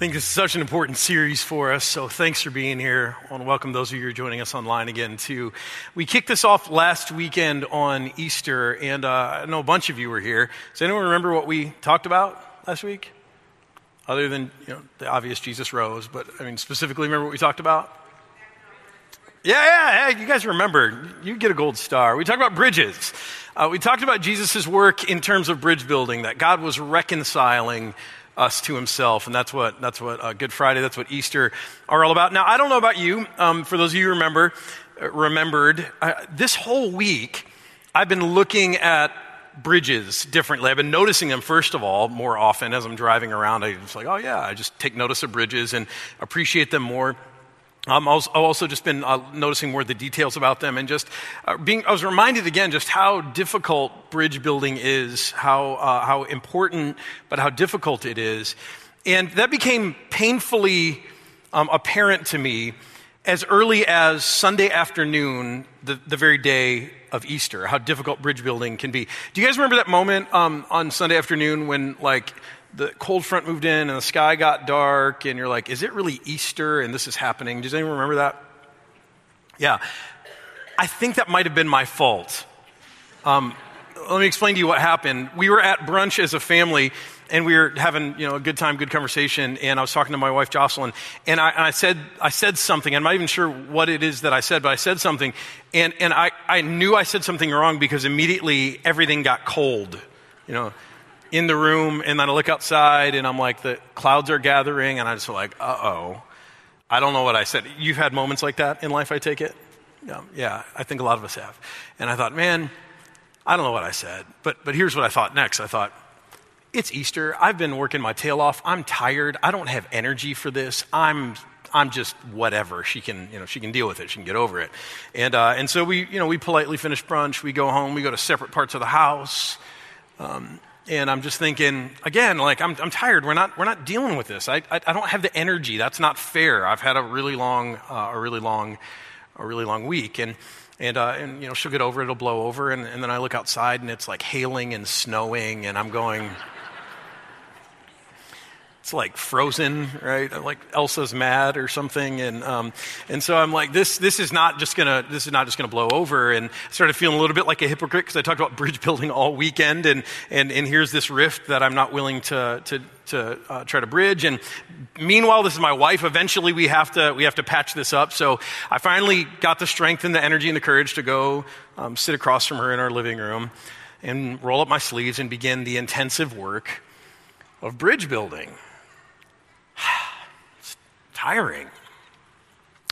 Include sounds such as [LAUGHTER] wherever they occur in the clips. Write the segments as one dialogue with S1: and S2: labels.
S1: think this is such an important series for us, so thanks for being here. I want to welcome those of you who are joining us online again, too. We kicked this off last weekend on Easter, and uh, I know a bunch of you were here. Does anyone remember what we talked about last week? Other than you know, the obvious Jesus rose, but I mean, specifically, remember what we talked about? Yeah, yeah, hey, you guys remember. You get a gold star. We talked about bridges. Uh, we talked about Jesus' work in terms of bridge building, that God was reconciling us to himself. And that's what, that's what uh, Good Friday, that's what Easter are all about. Now, I don't know about you. Um, for those of you who remember, uh, remembered, uh, this whole week, I've been looking at bridges differently. I've been noticing them, first of all, more often as I'm driving around. I was like, oh, yeah, I just take notice of bridges and appreciate them more. Um, I've also just been uh, noticing more of the details about them and just uh, being, I was reminded again just how difficult bridge building is, how, uh, how important, but how difficult it is. And that became painfully um, apparent to me as early as Sunday afternoon, the, the very day of Easter, how difficult bridge building can be. Do you guys remember that moment um, on Sunday afternoon when, like, the cold front moved in and the sky got dark, and you're like, is it really Easter and this is happening? Does anyone remember that? Yeah. I think that might have been my fault. Um, let me explain to you what happened. We were at brunch as a family, and we were having you know a good time, good conversation. And I was talking to my wife Jocelyn, and I, and I said I said something. I'm not even sure what it is that I said, but I said something, and and I I knew I said something wrong because immediately everything got cold. You know, in the room, and then I look outside, and I'm like, the clouds are gathering, and I just feel like, uh oh. I don't know what I said. You've had moments like that in life, I take it? Yeah, yeah, I think a lot of us have. And I thought, man, I don't know what I said. But, but here's what I thought next. I thought, it's Easter. I've been working my tail off. I'm tired. I don't have energy for this. I'm I'm just whatever. She can, you know, she can deal with it. She can get over it. And, uh, and so we, you know, we politely finish brunch. We go home. We go to separate parts of the house. Um, and I'm just thinking, again, like, I'm, I'm tired. We're not, we're not dealing with this. I, I, I don't have the energy. That's not fair. I've had a really long, uh, a really long, a really long week. And, and, uh, and, you know, she'll get over it. It'll blow over. And, and then I look outside and it's like hailing and snowing. And I'm going, it's like frozen, right? Like Elsa's mad or something, and um, and so I'm like, this this is not just gonna this is not just gonna blow over. And I started feeling a little bit like a hypocrite because I talked about [LAUGHS] bridge building all weekend, and and and here's this rift that I'm not willing to to to uh, try to bridge. And meanwhile, this is my wife. Eventually, we have to we have to patch this up. So I finally got the strength and the energy and the courage to go um, sit across from her in our living room and roll up my sleeves and begin the intensive work of bridge building [SIGHS] it's tiring.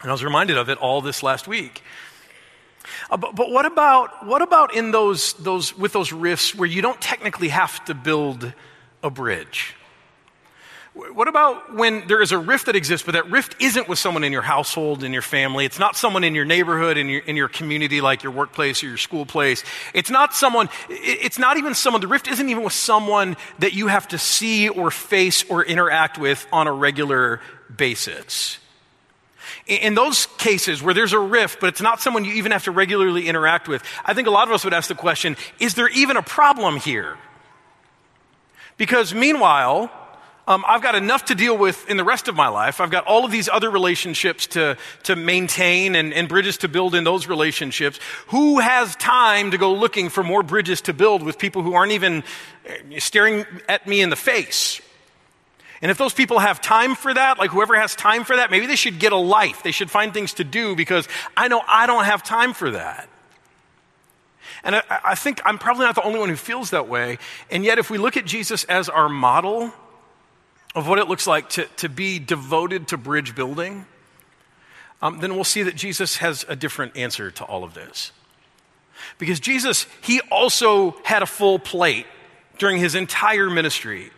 S1: And I was reminded of it all this last week. Uh, but, but what about what about in those those with those rifts where you don't technically have to build a bridge? What about when there is a rift that exists, but that rift isn't with someone in your household, in your family? It's not someone in your neighborhood, in your, in your community, like your workplace or your school place. It's not someone, it's not even someone, the rift isn't even with someone that you have to see or face or interact with on a regular basis. In those cases where there's a rift, but it's not someone you even have to regularly interact with, I think a lot of us would ask the question is there even a problem here? Because meanwhile, um, I've got enough to deal with in the rest of my life. I've got all of these other relationships to, to maintain and, and bridges to build in those relationships. Who has time to go looking for more bridges to build with people who aren't even eh, staring at me in the face? And if those people have time for that, like whoever has time for that, maybe they should get a life. They should find things to do because I know I don't have time for that. And I, I, think I'm probably not the only one who feels that way. And yet, if we look at Jesus as our model, of what it looks like to, to be devoted to bridge building, um, then we'll see that Jesus has a different answer to all of this. Because Jesus, he also had a full plate during his entire ministry.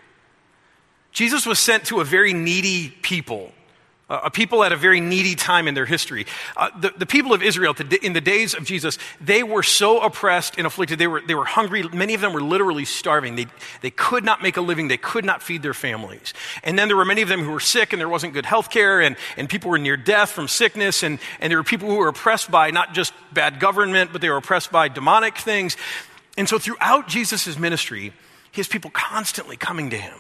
S1: Jesus was sent to a very needy people a people at a very needy time in their history. Uh, the, the, people of Israel, in the days of Jesus, they were so oppressed and afflicted. They were, they were hungry. Many of them were literally starving. They, they could not make a living. They could not feed their families. And then there were many of them who were sick and there wasn't good health care and, and people were near death from sickness. And, and there were people who were oppressed by not just bad government, but they were oppressed by demonic things. And so throughout Jesus' ministry, his people constantly coming to him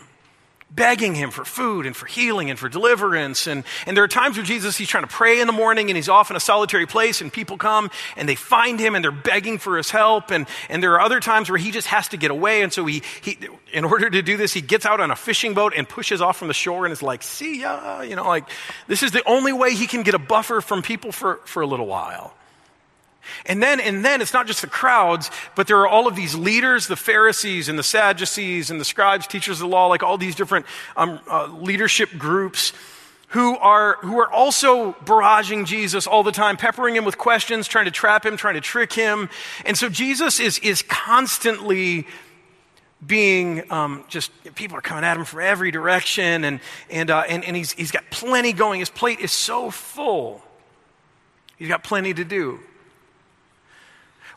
S1: begging him for food and for healing and for deliverance. And, and there are times where Jesus, he's trying to pray in the morning and he's off in a solitary place and people come and they find him and they're begging for his help. And, and there are other times where he just has to get away. And so he, he, in order to do this, he gets out on a fishing boat and pushes off from the shore and is like, see ya, you know, like this is the only way he can get a buffer from people for, for a little while. And then, and then it's not just the crowds, but there are all of these leaders, the Pharisees and the Sadducees and the scribes, teachers of the law, like all these different um, uh, leadership groups who are, who are also barraging Jesus all the time, peppering him with questions, trying to trap him, trying to trick him. And so Jesus is, is constantly being um, just, people are coming at him from every direction, and, and, uh, and, and he's, he's got plenty going. His plate is so full, he's got plenty to do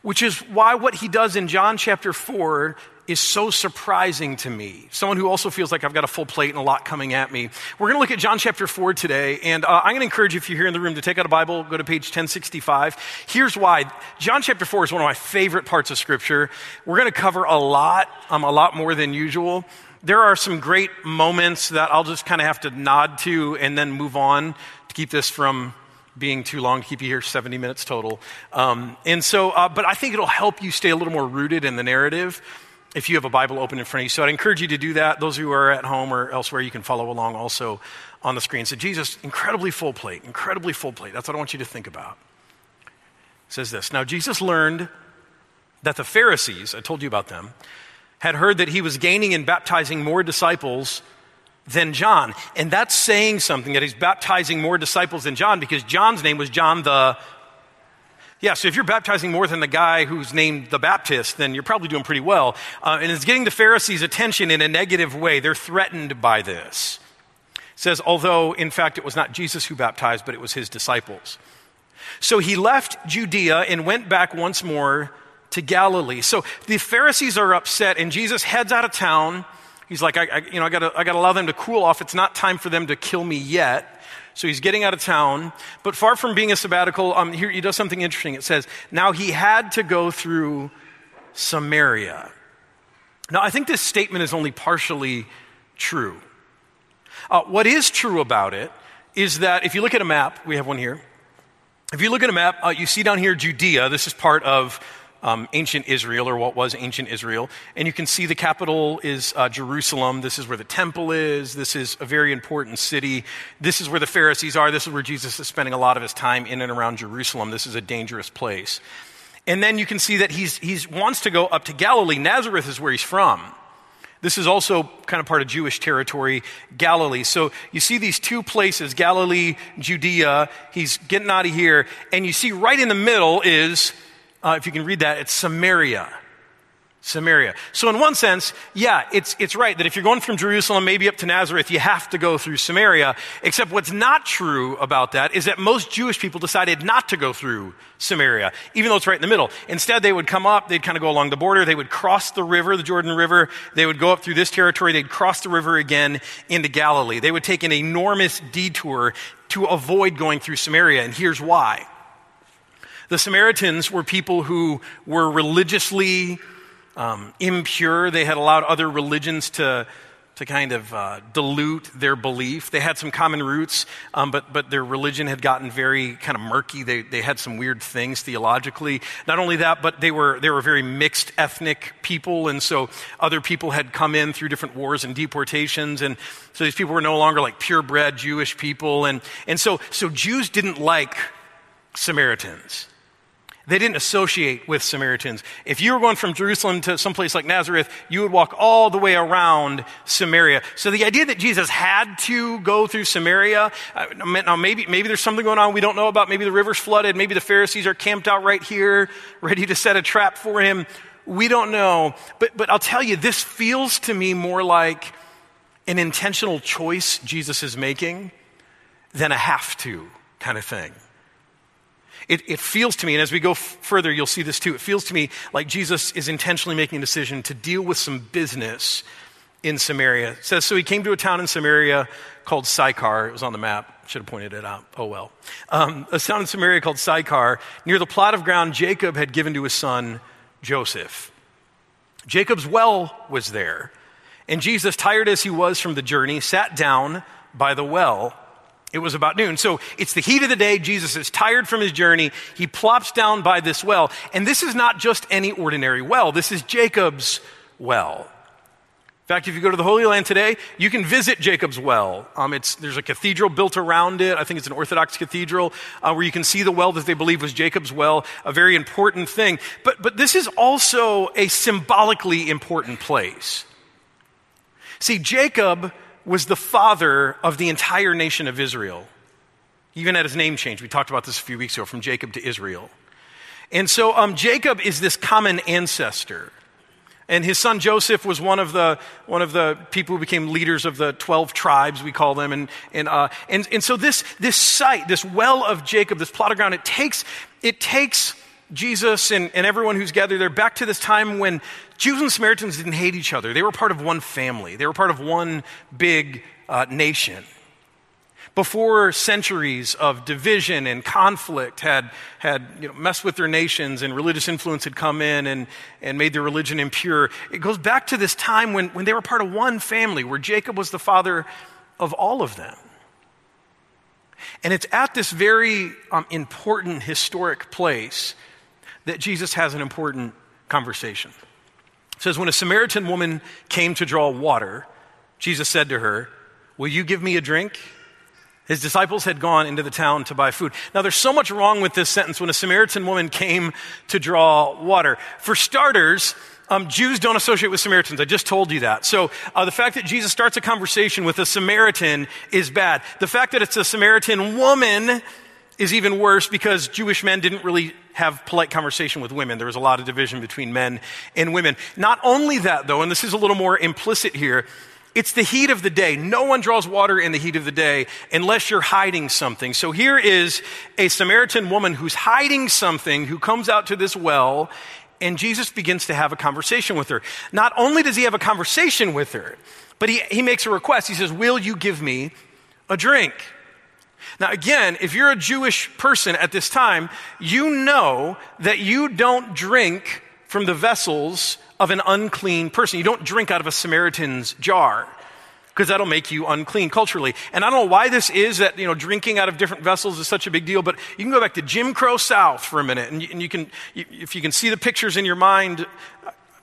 S1: which is why what he does in John chapter 4 is so surprising to me. Someone who also feels like I've got a full plate and a lot coming at me. We're going to look at John chapter 4 today, and uh, I'm going to encourage you, if you're here in the room, to take out a Bible, go to page 1065. Here's why. John chapter 4 is one of my favorite parts of Scripture. We're going to cover a lot, um, a lot more than usual. There are some great moments that I'll just kind of have to nod to and then move on to keep this from being too long to keep you here 70 minutes total. Um, and so, uh, but I think it'll help you stay a little more rooted in the narrative if you have a Bible open in front of you. So I'd encourage you to do that. Those who are at home or elsewhere, you can follow along also on the screen. So, Jesus, incredibly full plate, incredibly full plate. That's what I want you to think about. It says this Now, Jesus learned that the Pharisees, I told you about them, had heard that he was gaining and baptizing more disciples than John. And that's saying something that he's baptizing more disciples than John because John's name was John the. Yeah, so if you're baptizing more than the guy who's named the Baptist, then you're probably doing pretty well. Uh, and it's getting the Pharisees' attention in a negative way. They're threatened by this. It says, although in fact it was not Jesus who baptized, but it was his disciples. So he left Judea and went back once more to Galilee. So the Pharisees are upset, and Jesus heads out of town He's like, I, I you know, I gotta, I gotta allow them to cool off. It's not time for them to kill me yet. So he's getting out of town. But far from being a sabbatical, um, here he does something interesting. It says, now he had to go through Samaria. Now, I think this statement is only partially true. Uh, what is true about it is that if you look at a map, we have one here. If you look at a map, uh, you see down here Judea. This is part of um, ancient Israel, or what was ancient Israel. And you can see the capital is uh, Jerusalem. This is where the temple is. This is a very important city. This is where the Pharisees are. This is where Jesus is spending a lot of his time in and around Jerusalem. This is a dangerous place. And then you can see that he's, he wants to go up to Galilee. Nazareth is where he's from. This is also kind of part of Jewish territory, Galilee. So you see these two places, Galilee, Judea. He's getting out of here. And you see right in the middle is uh, if you can read that, it's Samaria. Samaria. So, in one sense, yeah, it's, it's right that if you're going from Jerusalem maybe up to Nazareth, you have to go through Samaria. Except what's not true about that is that most Jewish people decided not to go through Samaria, even though it's right in the middle. Instead, they would come up, they'd kind of go along the border, they would cross the river, the Jordan River, they would go up through this territory, they'd cross the river again into Galilee. They would take an enormous detour to avoid going through Samaria, and here's why. The Samaritans were people who were religiously um, impure. They had allowed other religions to, to kind of uh, dilute their belief. They had some common roots, um, but, but their religion had gotten very kind of murky. They, they had some weird things theologically. Not only that, but they were, they were very mixed ethnic people, and so other people had come in through different wars and deportations, and so these people were no longer like purebred Jewish people. And, and so, so Jews didn't like Samaritans. They didn't associate with Samaritans. If you were going from Jerusalem to someplace like Nazareth, you would walk all the way around Samaria. So the idea that Jesus had to go through Samaria, uh, now maybe, maybe there's something going on we don't know about. Maybe the river's flooded. Maybe the Pharisees are camped out right here, [LAUGHS] ready to set a trap for him. We don't know. But, but I'll tell you, this feels to me more like an intentional choice Jesus is making than a have to kind of thing. It, it, feels to me, and as we go f- further, you'll see this too. It feels to me like Jesus is intentionally making a decision to deal with some business in Samaria. It says, So he came to a town in Samaria called Sychar. It was on the map. Should have pointed it out. Oh well. Um, a town in Samaria called Sychar. Near the plot of ground Jacob had given to his son Joseph. Jacob's well was there. And Jesus, tired as he was from the journey, sat down by the well. It was about noon. So it's the heat of the day. Jesus is tired from his journey. He plops down by this well. And this is not just any ordinary well, this is Jacob's well. In fact, if you go to the Holy Land today, you can visit Jacob's Well. Um, there's a cathedral built around it. I think it's an Orthodox cathedral uh, where you can see the well that they believe was Jacob's Well, a very important thing. But, but this is also a symbolically important place. See, Jacob was the father of the entire nation of Israel. He even had his name changed. We talked about this a few weeks ago from Jacob to Israel. And so um, Jacob is this common ancestor. And his son Joseph was one of the, one of the people who became leaders of the 12 tribes, we call them. And, and, uh, and, and so this, this site, this well of Jacob, this plot of ground, it takes, it takes Jesus and, and everyone who's gathered there back to this time when Jews and Samaritans didn't hate each other. They were part of one family, they were part of one big uh, nation before centuries of division and conflict had, had you know, messed with their nations and religious influence had come in and, and made their religion impure, it goes back to this time when, when they were part of one family, where Jacob was the father of all of them. And it's at this very um, important historic place that Jesus has an important conversation. Says, When a Samaritan woman came to draw water, Jesus said to her, Will you give me a drink? His disciples had gone into the town to buy food. Now, there's so much wrong with this sentence when a Samaritan woman came to draw water. For starters, um, Jews don't associate with Samaritans. I just told you that. So uh, the fact that Jesus starts a conversation with a Samaritan is bad. The fact that it's a Samaritan woman is even worse because Jewish men didn't really have polite conversation with women. There was a lot of division between men and women. Not only that, though, and this is a little more implicit here, it's the heat of the day. No one draws water in the heat of the day unless you're hiding something. So here is a Samaritan woman who's hiding something who comes out to this well and Jesus begins to have a conversation with her. Not only does he have a conversation with her, but he, he makes a request. He says, Will you give me a drink? Now, again, if you're a Jewish person at this time, you know that you don't drink from the vessels of an unclean person. You don't drink out of a Samaritan's jar because that'll make you unclean culturally. And I don't know why this is that, you know, drinking out of different vessels is such a big deal, but you can go back to Jim Crow South for a minute and you, and you can, you, if you can see the pictures in your mind,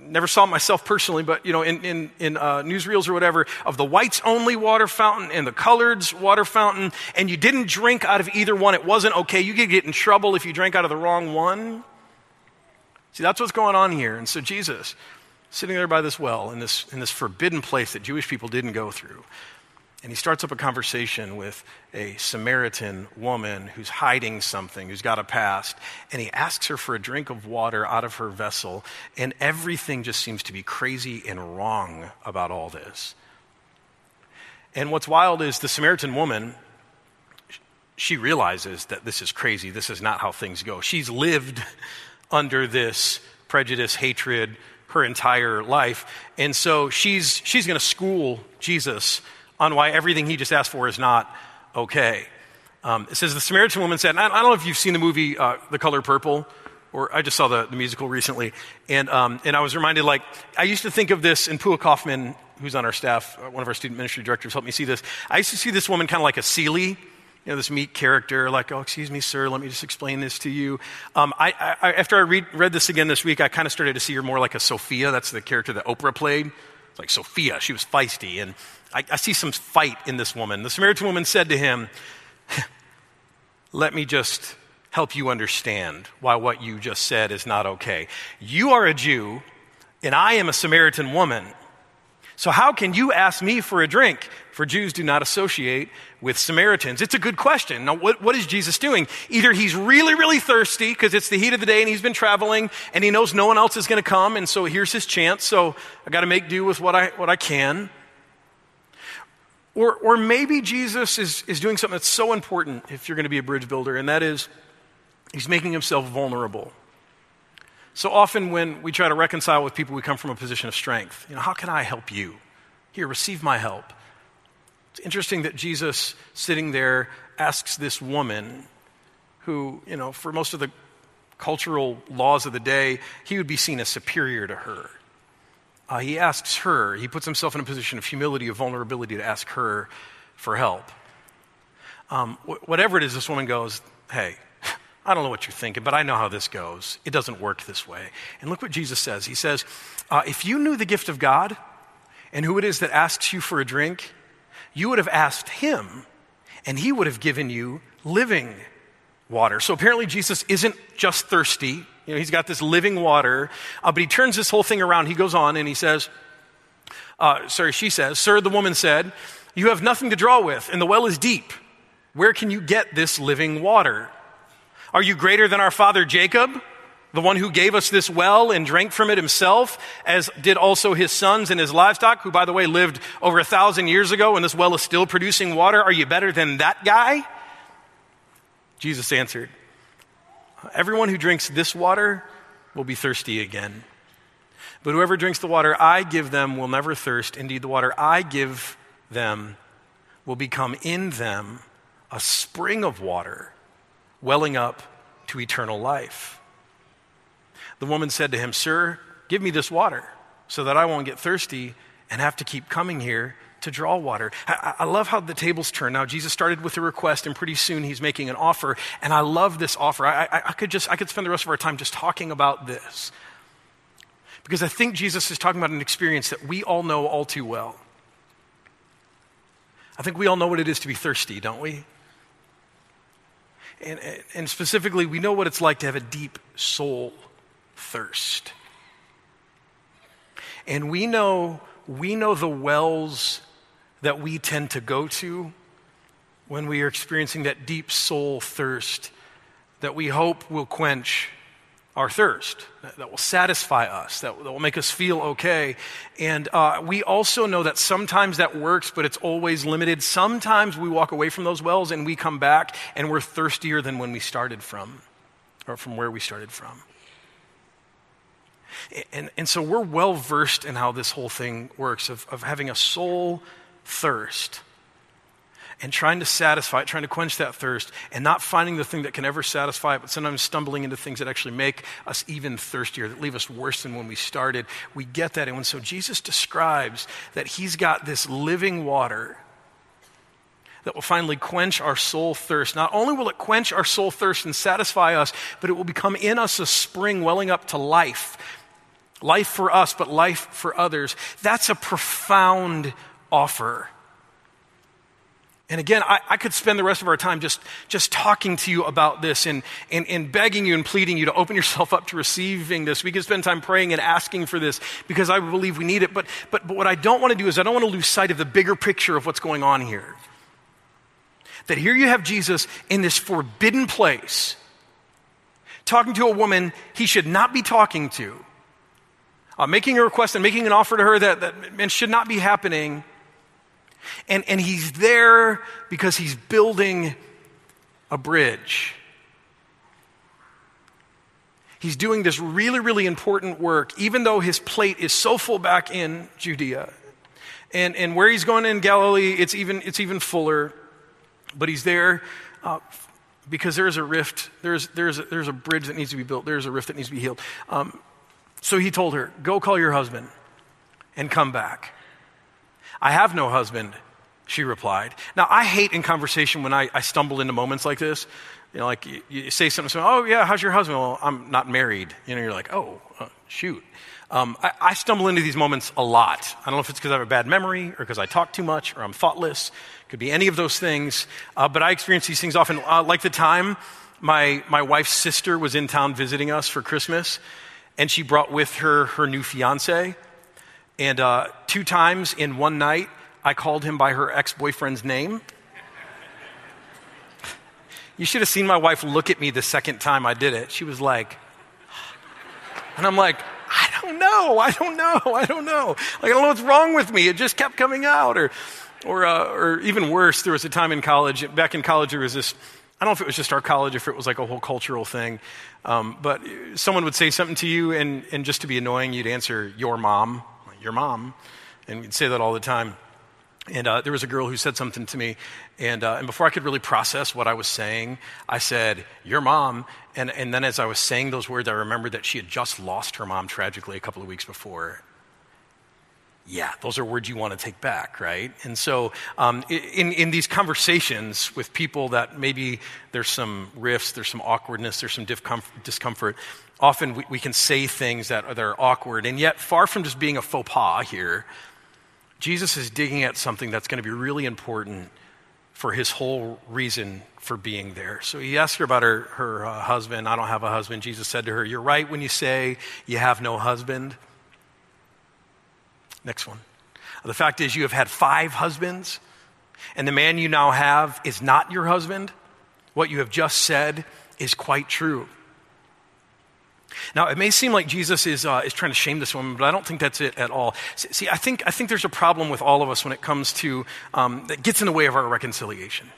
S1: never saw myself personally, but you know, in, in, in uh, newsreels or whatever, of the whites only water fountain and the coloreds water fountain, and you didn't drink out of either one, it wasn't okay. You could get in trouble if you drank out of the wrong one. See, that's what's going on here. And so Jesus, sitting there by this well in this, in this forbidden place that Jewish people didn't go through, and he starts up a conversation with a Samaritan woman who's hiding something, who's got a past. And he asks her for a drink of water out of her vessel. And everything just seems to be crazy and wrong about all this. And what's wild is the Samaritan woman, she realizes that this is crazy. This is not how things go. She's lived [LAUGHS] under this prejudice, hatred, her entire life. And so she's, she's going to school Jesus on why everything he just asked for is not okay. Um, it says the Samaritan woman said, I, I, don't know if you've seen the movie uh, The Color Purple, or I just saw the, the musical recently, and, um, and I was reminded, like, I used to think of this, and Pua Kaufman, who's on our staff, uh, one of our student ministry directors, helped me see this. I used to see this woman kind of like a Celie, you know, this meek character, like, oh, excuse me, sir, let me just explain this to you. Um, I, I, after I read, read this again this week, I kind of started to see her more like a Sofia. That's the character that Oprah played. Like Sofia. She was feisty. And I, I see some fight in this woman. The Samaritan woman said to him, [LAUGHS] Let me just help you understand why what you just said is not okay. You are a Jew, and I am a Samaritan woman. So, how can you ask me for a drink? For Jews do not associate with Samaritans. It's a good question. Now, what, what is Jesus doing? Either he's really, really thirsty because it's the heat of the day and he's been traveling and he knows no one else is going to come, and so here's his chance. So, I got to make do with what I, what I can. Or, or maybe Jesus is, is doing something that's so important if you're going to be a bridge builder, and that is he's making himself vulnerable. So often, when we try to reconcile with people, we come from a position of strength. You know, how can I help you? Here, receive my help. It's interesting that Jesus, sitting there, asks this woman, who, you know, for most of the cultural laws of the day, he would be seen as superior to her. uh, he asks her, he puts himself in a position of humility, of vulnerability to ask her for help. Um, wh- whatever it is, this woman goes, Hey, [LAUGHS] I don't know what you're thinking, but I know how this goes. It doesn't work this way. And look what Jesus says. He says, uh, If you knew the gift of God and who it is that asks you for a drink, you would have asked him, and he would have given you living water. So apparently, Jesus isn't just thirsty. You know, he's got this living water, uh, but he turns this whole thing around. He goes on and he says, uh, sorry, she says, Sir, the woman said, You have nothing to draw with, and the well is deep. Where can you get this living water? Are you greater than our father Jacob, the one who gave us this well and drank from it himself, as did also his sons and his livestock, who, by the way, lived over a thousand years ago, and this well is still producing water? Are you better than that guy? Jesus answered, Everyone who drinks this water will be thirsty again. But whoever drinks the water I give them will never thirst. Indeed, the water I give them will become in them a spring of water welling up to eternal life. The woman said to him, Sir, give me this water so that I won't get thirsty and have to keep coming here to draw water. I, I, love how the tables turn. Now, Jesus started with a request, and pretty soon he's making an offer. And I love this offer. I, I, I, could just I could spend the rest of our time just talking about this. Because I think Jesus is talking about an experience that we all know all too well. I think we all know what it is to be thirsty, don't we? And, and specifically, we know what it's like to have a deep soul thirst. And we know, we know the wells that we tend to go to when we are experiencing that deep soul thirst that we hope will quench our thirst, that will satisfy us, that, will make us feel okay. And uh, we also know that sometimes that works, but it's always limited. Sometimes we walk away from those wells and we come back and we're thirstier than when we started from, or from where we started from. And, and so we're well versed in how this whole thing works of, of having a soul thirst and trying to satisfy it, trying to quench that thirst, and not finding the thing that can ever satisfy it, but sometimes stumbling into things that actually make us even thirstier, that leave us worse than when we started. We get that. And so Jesus describes that he's got this living water that will finally quench our soul thirst. Not only will it quench our soul thirst and satisfy us, but it will become in us a spring welling up to life. Life for us, but life for others. That's a profound offer. And again, I, I, could spend the rest of our time just, just talking to you about this and, and, and begging you and pleading you to open yourself up to receiving this. We could spend time praying and asking for this because I believe we need it. But, but, but what I don't want to do is I don't want to lose sight of the bigger picture of what's going on here. That here you have Jesus in this forbidden place talking to a woman he should not be talking to, uh, making a request and making an offer to her that, that should not be happening. And, and he's there because he's building a bridge. He's doing this really, really important work, even though his plate is so full back in Judea. And, and where he's going in Galilee, it's even, it's even fuller. But he's there uh, because there's a rift, there's, there's, a, there's a bridge that needs to be built, there's a rift that needs to be healed. Um, so he told her, Go call your husband and come back. I have no husband, she replied. Now, I hate in conversation when I, I stumble into moments like this. You know, like you, you say something, so, oh, yeah, how's your husband? Well, I'm not married. You know, you're like, oh, uh, shoot. Um, I, I, stumble into these moments a lot. I don't know if it's because I have a bad memory or because I talk too much or I'm thoughtless. Could be any of those things. Uh, but I experience these things often. Uh, like the time my, my wife's sister was in town visiting us for Christmas, and she brought with her her new fiance. And uh, two times in one night, I called him by her ex boyfriend's name. You should have seen my wife look at me the second time I did it. She was like, [SIGHS] and I'm like, I don't know, I don't know, I don't know. Like, I don't know what's wrong with me. It just kept coming out. Or, or, uh, or even worse, there was a time in college, back in college, there was this, I don't know if it was just our college, if it was like a whole cultural thing, um, but someone would say something to you, and, and just to be annoying, you'd answer, your mom your mom. And we'd say that all the time. And uh, there was a girl who said something to me, and, uh, and before I could really process what I was saying, I said, Your mom. And, and then as I was saying those words, I remembered that she had just lost her mom tragically a couple of weeks before. Yeah, those are words you want to take back, right? And so, um, in, in these conversations with people that maybe there's some rifts, there's some awkwardness, there's some discomfort, often we, we can say things that are, that are awkward. And yet, far from just being a faux pas here, Jesus is digging at something that's going to be really important for his whole reason for being there. So he asked her about her, her uh, husband. I don't have a husband. Jesus said to her, You're right when you say you have no husband. Next one. The fact is, you have had five husbands, and the man you now have is not your husband. What you have just said is quite true. Now, it may seem like Jesus is, uh, is trying to shame this woman, but I don't think that's it at all. See, I think, I think there's a problem with all of us when it comes to, um, that gets in the way of our reconciliation.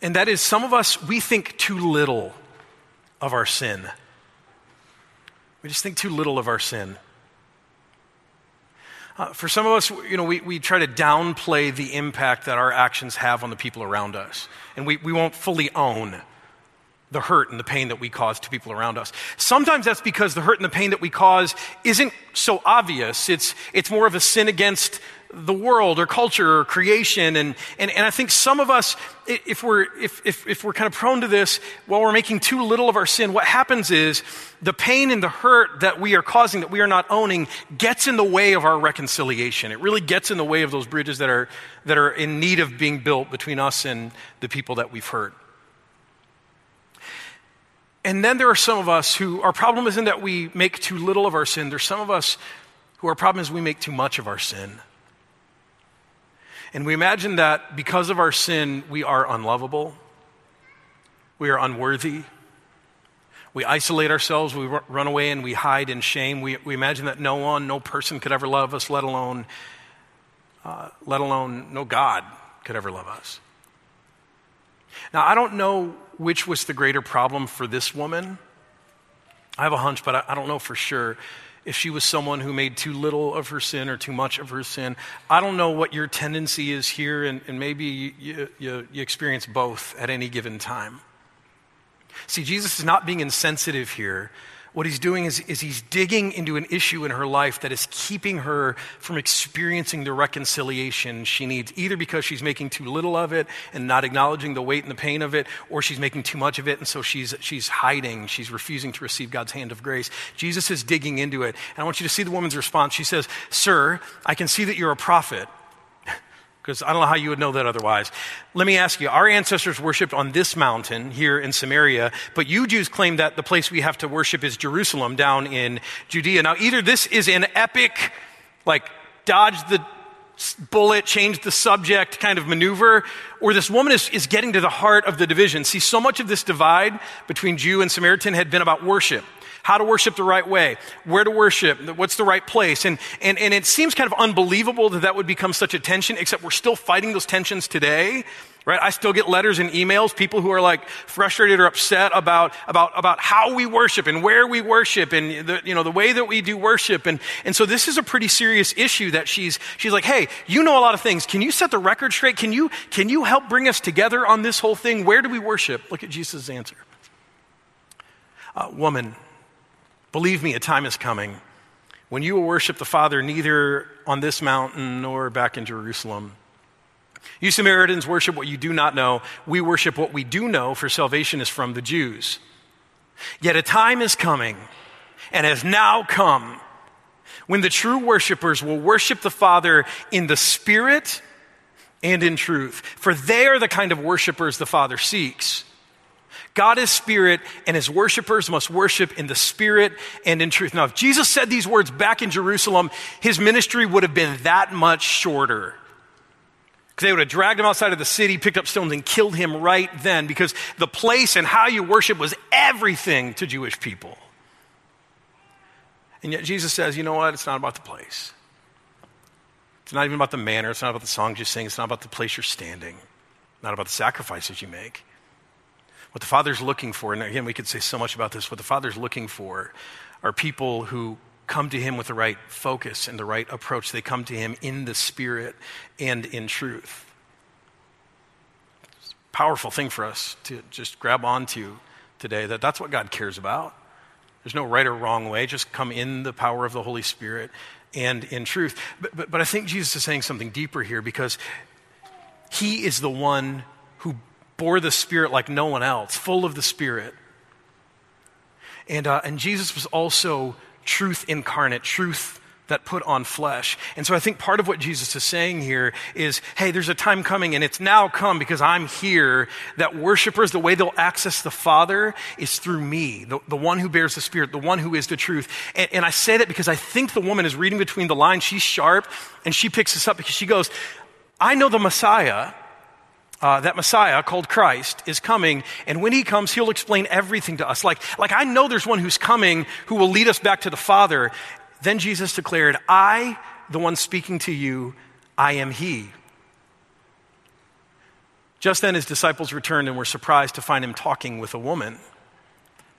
S1: And that is, some of us, we think too little of our sin. We just think too little of our sin. Uh, for some of us, you know, we, we try to downplay the impact that our actions have on the people around us. And we, we won't fully own the hurt and the pain that we cause to people around us. Sometimes that's because the hurt and the pain that we cause isn't so obvious. It's, it's more of a sin against the world or culture or creation. And, and, and I think some of us, if we're, if, if, if we're kind of prone to this, while we're making too little of our sin, what happens is the pain and the hurt that we are causing, that we are not owning, gets in the way of our reconciliation. It really gets in the way of those bridges that are, that are in need of being built between us and the people that we've hurt. And then there are some of us who, our problem isn't that we make too little of our sin. There's some of us who our problem is we make too much of our sin. And we imagine that because of our sin, we are unlovable, we are unworthy. We isolate ourselves, we run away, and we hide in shame. We, we imagine that no one, no person could ever love us, let alone, uh, let alone no God could ever love us. Now, I don't know which was the greater problem for this woman. I have a hunch, but I, I don't know for sure if she was someone who made too little of her sin or too much of her sin. I don't know what your tendency is here, and, and maybe you, you, you experience both at any given time. See, Jesus is not being insensitive here what he's doing is, is he's digging into an issue in her life that is keeping her from experiencing the reconciliation she needs, either because she's making too little of it and not acknowledging the weight and the pain of it, or she's making too much of it, and so she's, she's hiding. She's refusing to receive God's hand of grace. Jesus is digging into it. And I want you to see the woman's response. She says, Sir, I can see that you're a prophet because I don't know how you would know that otherwise. Let me ask you our ancestors worshiped on this mountain here in Samaria, but you Jews claim that the place we have to worship is Jerusalem down in Judea. Now, either this is an epic, like, dodge the bullet, change the subject kind of maneuver, or this woman is, is getting to the heart of the division. See, so much of this divide between Jew and Samaritan had been about worship how to worship the right way, where to worship, what's the right place. And, and, and it seems kind of unbelievable that that would become such a tension, except we're still fighting those tensions today. Right? I still get letters and emails, people who are like frustrated or upset about, about, about how we worship and where we worship and the, you know, the way that we do worship. And, and so this is a pretty serious issue that she's, she's like, hey, you know a lot of things. Can you set the record straight? Can you, can you help bring us together on this whole thing? Where do we worship? Look at Jesus' answer. Uh, woman, Believe me, a time is coming when you will worship the Father neither on this mountain nor back in Jerusalem. You Samaritans worship what you do not know. We worship what we do know, for salvation is from the Jews. Yet a time is coming, and has now come, when the true worshipers will worship the Father in the Spirit and in truth. For they are the kind of worshipers the Father seeks. God is spirit, and his worshipers must worship in the spirit and in truth. Now, if Jesus said these words back in Jerusalem, his ministry would have been that much shorter. Because they would have dragged him outside of the city, picked up stones, and killed him right then, because the place and how you worship was everything to Jewish people. And yet Jesus says, you know what? It's not about the place. It's not even about the manner. It's not about the songs you sing. It's not about the place you're standing. Not about the sacrifices you make. What the Father's looking for, and again, we could say so much about this, what the Father's looking for are people who come to Him with the right focus and the right approach. They come to Him in the Spirit and in truth. It's a powerful thing for us to just grab onto today that that's what God cares about. There's no right or wrong way. Just come in the power of the Holy Spirit and in truth. But, but, but I think Jesus is saying something deeper here because he is the one bore the Spirit like no one else, full of the Spirit. And, uh, and Jesus was also truth incarnate, truth that put on flesh. And so I think part of what Jesus is saying here is hey, there's a time coming, and it's now come because I'm here, that worshipers, the way they'll access the Father is through me, the, the one who bears the Spirit, the one who is the truth. And, and I say that because I think the woman is reading between the lines. She's sharp, and she picks this up because she goes, I know the Messiah. Uh, that Messiah called Christ is coming, and when he comes, he'll explain everything to us. Like, like I know there's one who's coming who will lead us back to the Father, then Jesus declared, I, the one speaking to you, I am he. Just then his disciples returned and were surprised to find him talking with a woman.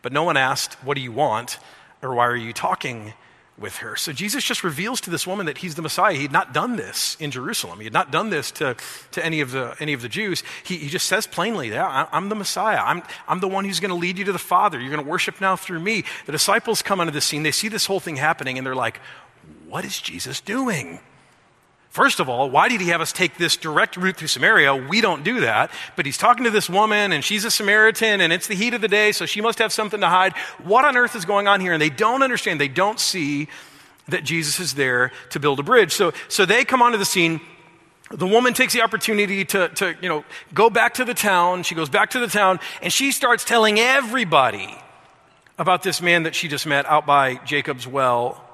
S1: But no one asked, What do you want? or Why are you talking with her? So Jesus just reveals to this woman that he's the Messiah. He had not done this in Jerusalem, he had not done this to, to any, of the, any of the Jews. He, he just says plainly, yeah, I'm the Messiah. I'm, I'm the one who's going to lead you to the Father. You're going to worship now through me. The disciples come onto the scene, they see this whole thing happening, and they're like, What is Jesus doing? First of all, why did he have us take this direct route through Samaria? We don't do that. But he's talking to this woman, and she's a Samaritan, and it's the heat of the day, so she must have something to hide. What on earth is going on here? And they don't understand. They don't see that Jesus is there to build a bridge. So, so they come onto the scene. The woman takes the opportunity to, to, you know, go back to the town. She goes back to the town, and she starts telling everybody about this man that she just met out by Jacob's well.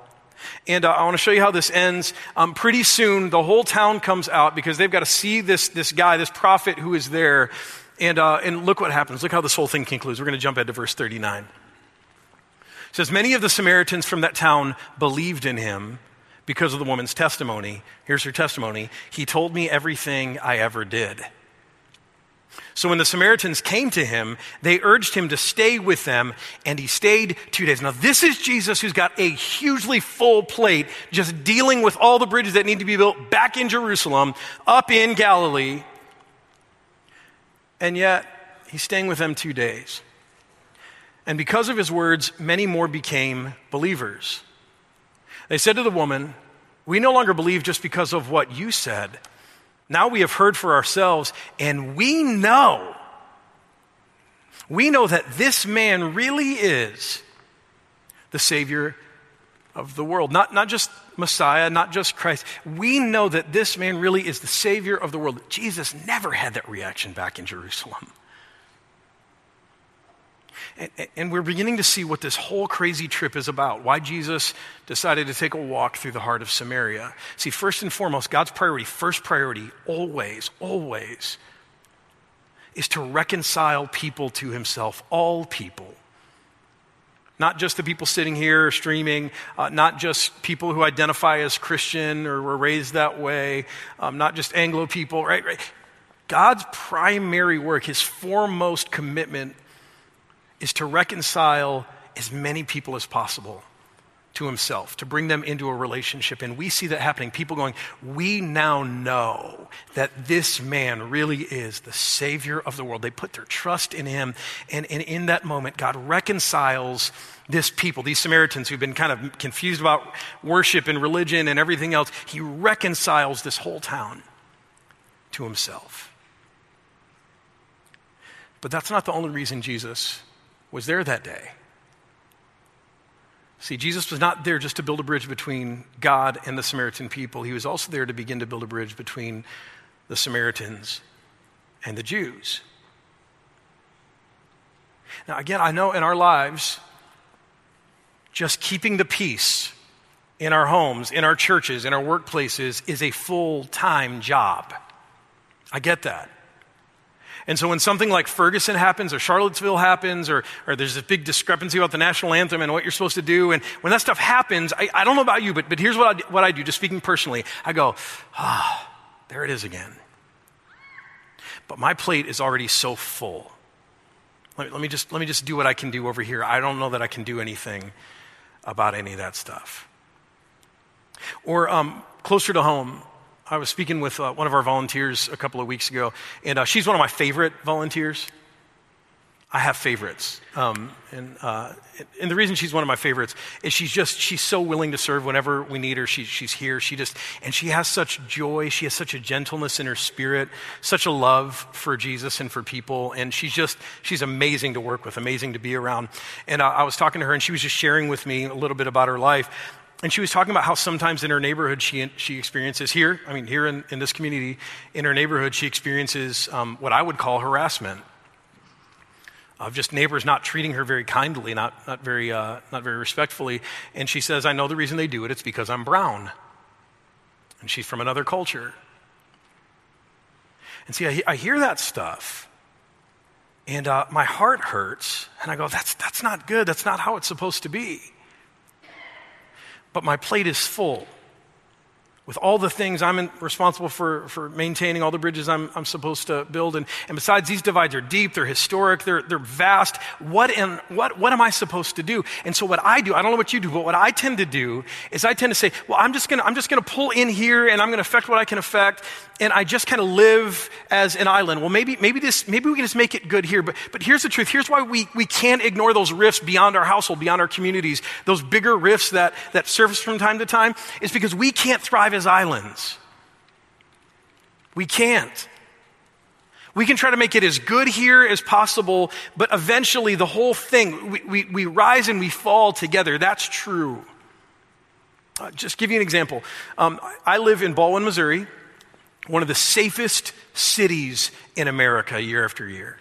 S1: And uh, I want to show you how this ends. Um, pretty soon, the whole town comes out because they've got to see this, this guy, this prophet who is there. And, uh, and look what happens. Look how this whole thing concludes. We're going to jump ahead to verse 39. It says, Many of the Samaritans from that town believed in him because of the woman's testimony. Here's her testimony He told me everything I ever did. So when the Samaritans came to him, they urged him to stay with them, and he stayed two days. Now, this is Jesus who's got a hugely full plate, just dealing with all the bridges that need to be built back in Jerusalem, up in Galilee. And yet, he's staying with them two days. And because of his words, many more became believers. They said to the woman, We no longer believe just because of what you said now we have heard for ourselves, and we know, we know that this man really is the Savior of the world. Not, not just Messiah, not just Christ. We know that this man really is the Savior of the world. Jesus never had that reaction back in Jerusalem. And, we're beginning to see what this whole crazy trip is about, why Jesus decided to take a walk through the heart of Samaria. See, first and foremost, God's priority, first priority, always, always, is to reconcile people to himself, all people. Not just the people sitting here streaming, uh, not just people who identify as Christian or were raised that way, um, not just Anglo people, right, right? God's primary work, his foremost commitment is to reconcile as many people as possible to himself, to bring them into a relationship. And we see that happening. People going, We now know that this man really is the Savior of the world. They put their trust in him. And, and in that moment, God reconciles this people, these Samaritans who've been kind of confused about worship and religion and everything else. He reconciles this whole town to himself. But that's not the only reason Jesus was there that day. See, Jesus was not there just to build a bridge between God and the Samaritan people. He was also there to begin to build a bridge between the Samaritans and the Jews. Now, again, I know in our lives, just keeping the peace in our homes, in our churches, in our workplaces is a full time job. I get that. And so when something like Ferguson happens or Charlottesville happens or, or there's this big discrepancy about the national anthem and what you're supposed to do, and when that stuff happens, I, I don't know about you, but, but here's what I, what I do, just speaking personally. I go, ah, oh, there it is again. But my plate is already so full. Let me, let, me just, let me just do what I can do over here. I don't know that I can do anything about any of that stuff. Or um, closer to home, I was speaking with uh, one of our volunteers a couple of weeks ago, and uh, she's one of my favorite volunteers. I have favorites. Um, and, uh, and the reason she's one of my favorites is she's just, she's so willing to serve whenever we need her. She, she's here. She just, and she has such joy. She has such a gentleness in her spirit, such a love for Jesus and for people. And she's just, she's amazing to work with, amazing to be around. And uh, I was talking to her and she was just sharing with me a little bit about her life. And she was talking about how sometimes in her neighborhood she, she experiences here, I mean, here in, in this community, in her neighborhood, she experiences um, what I would call harassment of just neighbors not treating her very kindly, not, not, very, uh, not very respectfully. And she says, I know the reason they do it, it's because I'm brown. And she's from another culture. And see, I, I hear that stuff, and uh, my heart hurts, and I go, that's, that's not good. That's not how it's supposed to be. But my plate is full with all the things I'm in, responsible for, for maintaining, all the bridges I'm, I'm supposed to build. And, and besides, these divides are deep, they're historic, they're, they're vast. What am, what, what am I supposed to do? And so, what I do, I don't know what you do, but what I tend to do is I tend to say, well, I'm just gonna, I'm just gonna pull in here and I'm gonna affect what I can affect. And I just kind of live as an island. Well, maybe, maybe this, maybe we can just make it good here. But, but here's the truth. Here's why we, we can't ignore those rifts beyond our household, beyond our communities, those bigger rifts that, that surface from time to time, is because we can't thrive as islands. We can't. We can try to make it as good here as possible, but eventually the whole thing, we, we, we rise and we fall together. That's true. Uh, just give you an example. Um, I live in Ballwin, Missouri, one of the safest cities in America year after year.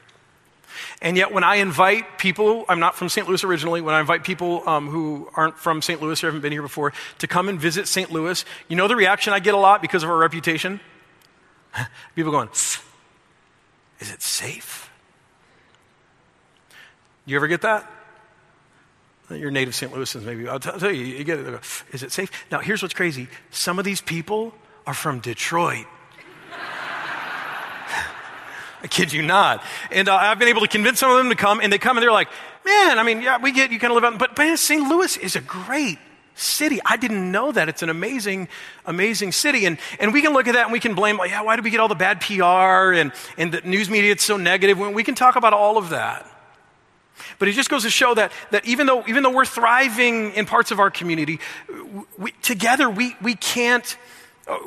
S1: And yet, when I invite people, I'm not from St. Louis originally, when I invite people um, who aren't from St. Louis or haven't been here before to come and visit St. Louis, you know the reaction I get a lot because of our reputation? [LAUGHS] people going, Is it safe? You ever get that? Your native St. Louisans, maybe. I'll, tell you, you get it. Is it safe? Now, here's what's crazy some of these people are from Detroit. I kid you not. And uh, I've been able to convince some of them to come, and they come and they're like, man, I mean, yeah, we get you kind of live out, but man, St. Louis is a great city. I didn't know that. It's an amazing, amazing city. And, and we can look at that and we can blame, like, yeah, why do we get all the bad PR and, and the news media, it's so negative. We can talk about all of that. But it just goes to show that, that even, though, even though we're thriving in parts of our community, we, together we, we, can't, uh,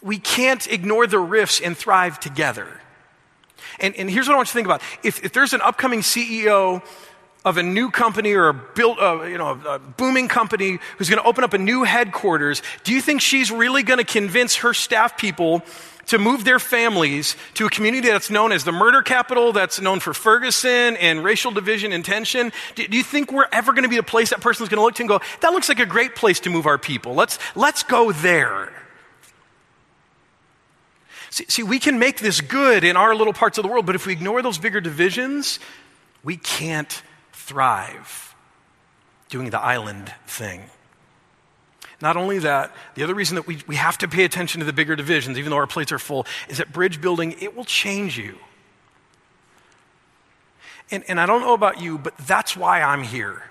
S1: we can't ignore the rifts and thrive together. And, and here's what I want you to think about. If, if there's an upcoming CEO of a new company or a, uh, you know, a booming company who's going to open up a new headquarters, do you think she's really going to convince her staff people to move their families to a community that's known as the murder capital, that's known for Ferguson and racial division and tension? Do, do you think we're ever going to be a place that person's going to look to and go, that looks like a great place to move our people? Let's, let's go there. See, see, we can make this good in our little parts of the world, but if we ignore those bigger divisions, we can't thrive doing the island thing. Not only that, the other reason that we, we have to pay attention to the bigger divisions, even though our plates are full, is that bridge building, it will change you. And, and I don't know about you, but that's why I'm here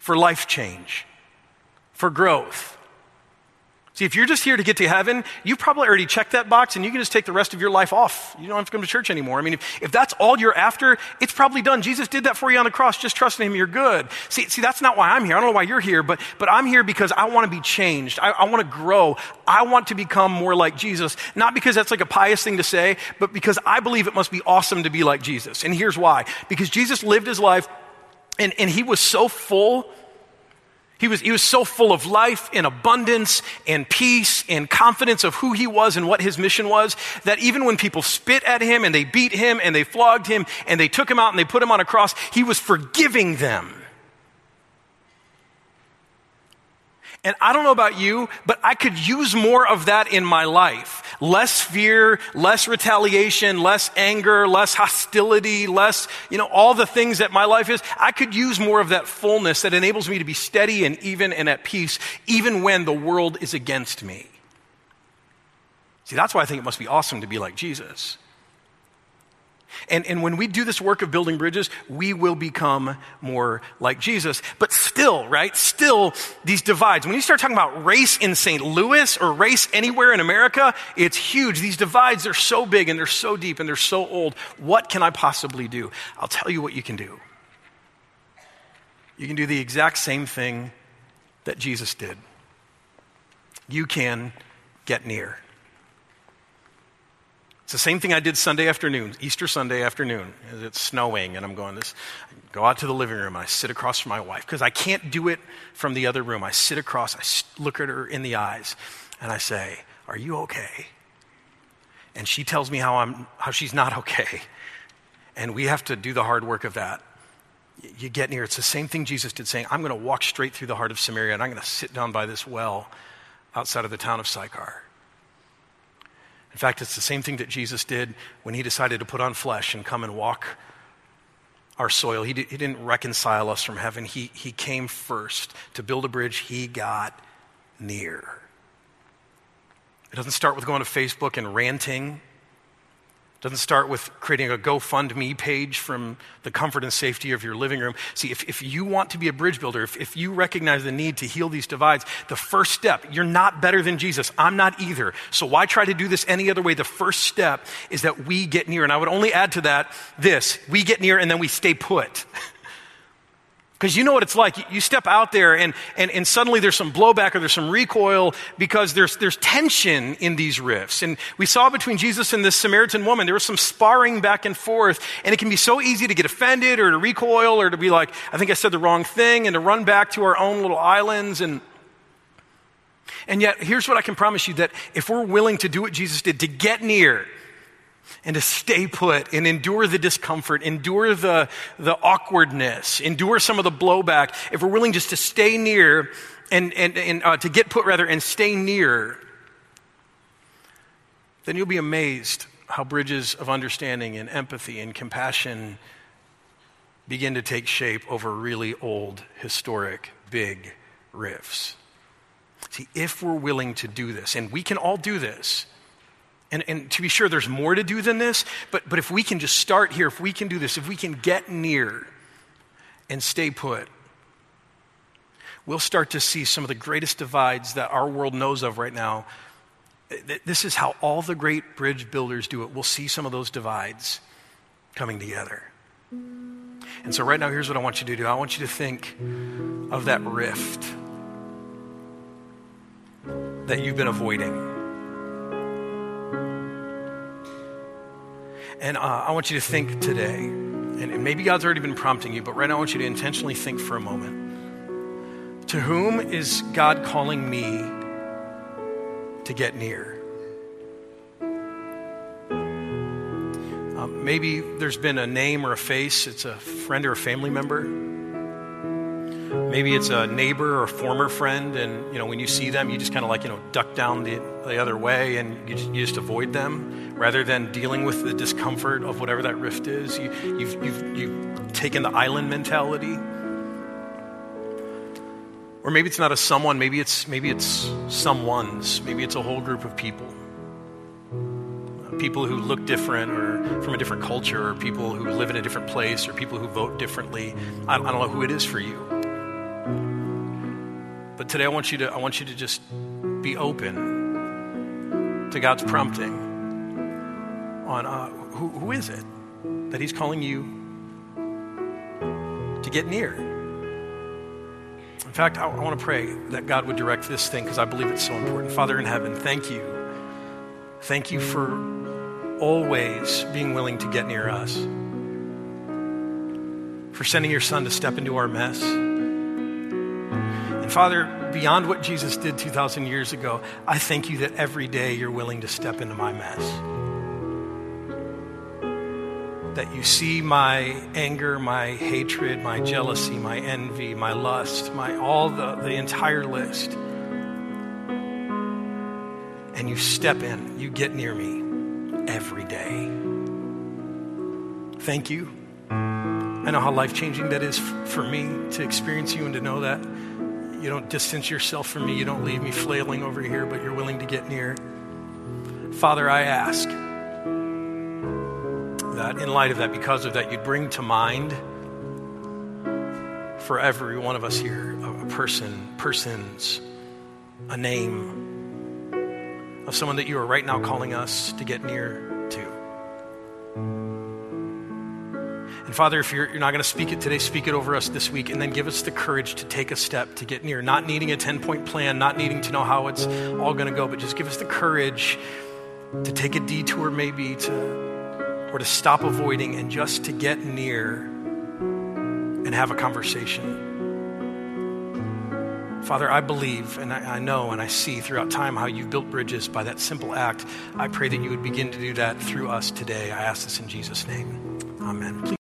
S1: for life change, for growth, See, if you're just here to get to heaven, you probably already checked that box and you can just take the rest of your life off. You don't have to come to church anymore. I mean, if, if that's all you're after, it's probably done. Jesus did that for you on the cross. Just trust in Him, you're good. See, see that's not why I'm here. I don't know why you're here, but, but I'm here because I want to be changed. I, I want to grow. I want to become more like Jesus. Not because that's like a pious thing to say, but because I believe it must be awesome to be like Jesus. And here's why. Because Jesus lived His life and, and He was so full he was, he was so full of life and abundance and peace and confidence of who he was and what his mission was that even when people spit at him and they beat him and they flogged him and they took him out and they put him on a cross, he was forgiving them. And I don't know about you, but I could use more of that in my life. Less fear, less retaliation, less anger, less hostility, less, you know, all the things that my life is. I could use more of that fullness that enables me to be steady and even and at peace, even when the world is against me. See, that's why I think it must be awesome to be like Jesus. And, and when we do this work of building bridges, we will become more like Jesus. But still, right? Still, these divides. When you start talking about race in St. Louis or race anywhere in America, it's huge. These divides are so big and they're so deep and they're so old. What can I possibly do? I'll tell you what you can do. You can do the exact same thing that Jesus did. You can get near. It's the same thing I did Sunday afternoon, Easter Sunday afternoon. It's snowing, and I'm going this. I go out to the living room. and I sit across from my wife because I can't do it from the other room. I sit across. I look at her in the eyes, and I say, "Are you okay?" And she tells me how I'm how she's not okay, and we have to do the hard work of that. You get near. It's the same thing Jesus did, saying, "I'm going to walk straight through the heart of Samaria, and I'm going to sit down by this well outside of the town of Sychar." In fact, it's the same thing that Jesus did when he decided to put on flesh and come and walk our soil. He, did, didn't reconcile us from heaven. He, he came first to build a bridge. He got near. It doesn't start with going to Facebook and ranting doesn't start with creating a GoFundMe page from the comfort and safety of your living room. See, if, if you want to be a bridge builder, if, if you recognize the need to heal these divides, the first step, you're not better than Jesus. I'm not either. So why try to do this any other way? The first step is that we get near. And I would only add to that this we get near and then we stay put. [LAUGHS] Because you know what it's like. You step out there and, and, and suddenly there's some blowback or there's some recoil because there's, there's tension in these rifts. And we saw between Jesus and this Samaritan woman, there was some sparring back and forth. And it can be so easy to get offended or to recoil or to be like, I think I said the wrong thing and to run back to our own little islands. And, and yet, here's what I can promise you that if we're willing to do what Jesus did, to get near, and to stay put and endure the discomfort, endure the, the awkwardness, endure some of the blowback, if we're willing just to stay near and, and, and uh, to get put rather and stay near, then you'll be amazed how bridges of understanding and empathy and compassion begin to take shape over really old, historic, big rifts. See, if we're willing to do this, and we can all do this, and, and to be sure, there's more to do than this, but, but if we can just start here, if we can do this, if we can get near and stay put, we'll start to see some of the greatest divides that our world knows of right now. This is how all the great bridge builders do it. We'll see some of those divides coming together. And so, right now, here's what I want you to do I want you to think of that rift that you've been avoiding. And uh, I want you to think today, and, maybe God's already been prompting you, but right now I want you to intentionally think for a moment. To whom is God calling me to get near? Um, maybe there's been a name or a face, it's a friend or a family member. Maybe it's a neighbor or a former friend, and you know when you see them, you just kind of like you know duck down the, the other way, and you just, you just avoid them rather than dealing with the discomfort of whatever that rift is. You, you've, you've, you've taken the island mentality. Or maybe it's not a someone, maybe it's, maybe it's someone's, maybe it's a whole group of people. People who look different or from a different culture, or people who live in a different place, or people who vote differently. I, I don't know who it is for you. But today I want you to, I want you to just be open to God's prompting on uh, who, who is it that He's calling you to get near. In fact, I, I want to pray that God would direct this thing because I believe it's so important. Father in heaven, thank you. Thank you for always being willing to get near us, for sending your Son to step into our mess. And Father, beyond what Jesus did 2,000 years ago, I thank you that every day you're willing to step into my mess that you see my anger, my hatred, my jealousy, my envy, my lust, my all the, the entire list. And you step in, you get near me every day. Thank you. I know how life changing that is for me to experience you and to know that. You don't distance yourself from me, you don't leave me flailing over here, but you're willing to get near. Father, I ask that, in light of that, because of that, you'd bring to mind for every one of us here a person, persons, a name of someone that you are right now calling us to get near to. And Father, if you're, you're not going to speak it today, speak it over us this week, and then give us the courage to take a step to get near. Not needing a 10 point plan, not needing to know how it's all going to go, but just give us the courage to take a detour, maybe, to, or to stop avoiding and just to get near and have a conversation. Father, I believe and I, I, know and I see throughout time how you've built bridges by that simple act. I pray that you would begin to do that through us today. I ask this in Jesus' name. Amen.